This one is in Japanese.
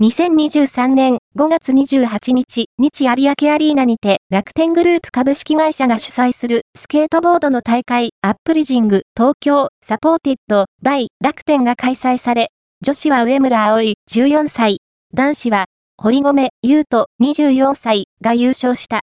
2023年5月28日、日有明アリーナにて楽天グループ株式会社が主催するスケートボードの大会アップリジング東京サポーティッドバイ楽天が開催され、女子は上村葵14歳、男子は堀米優斗24歳が優勝した。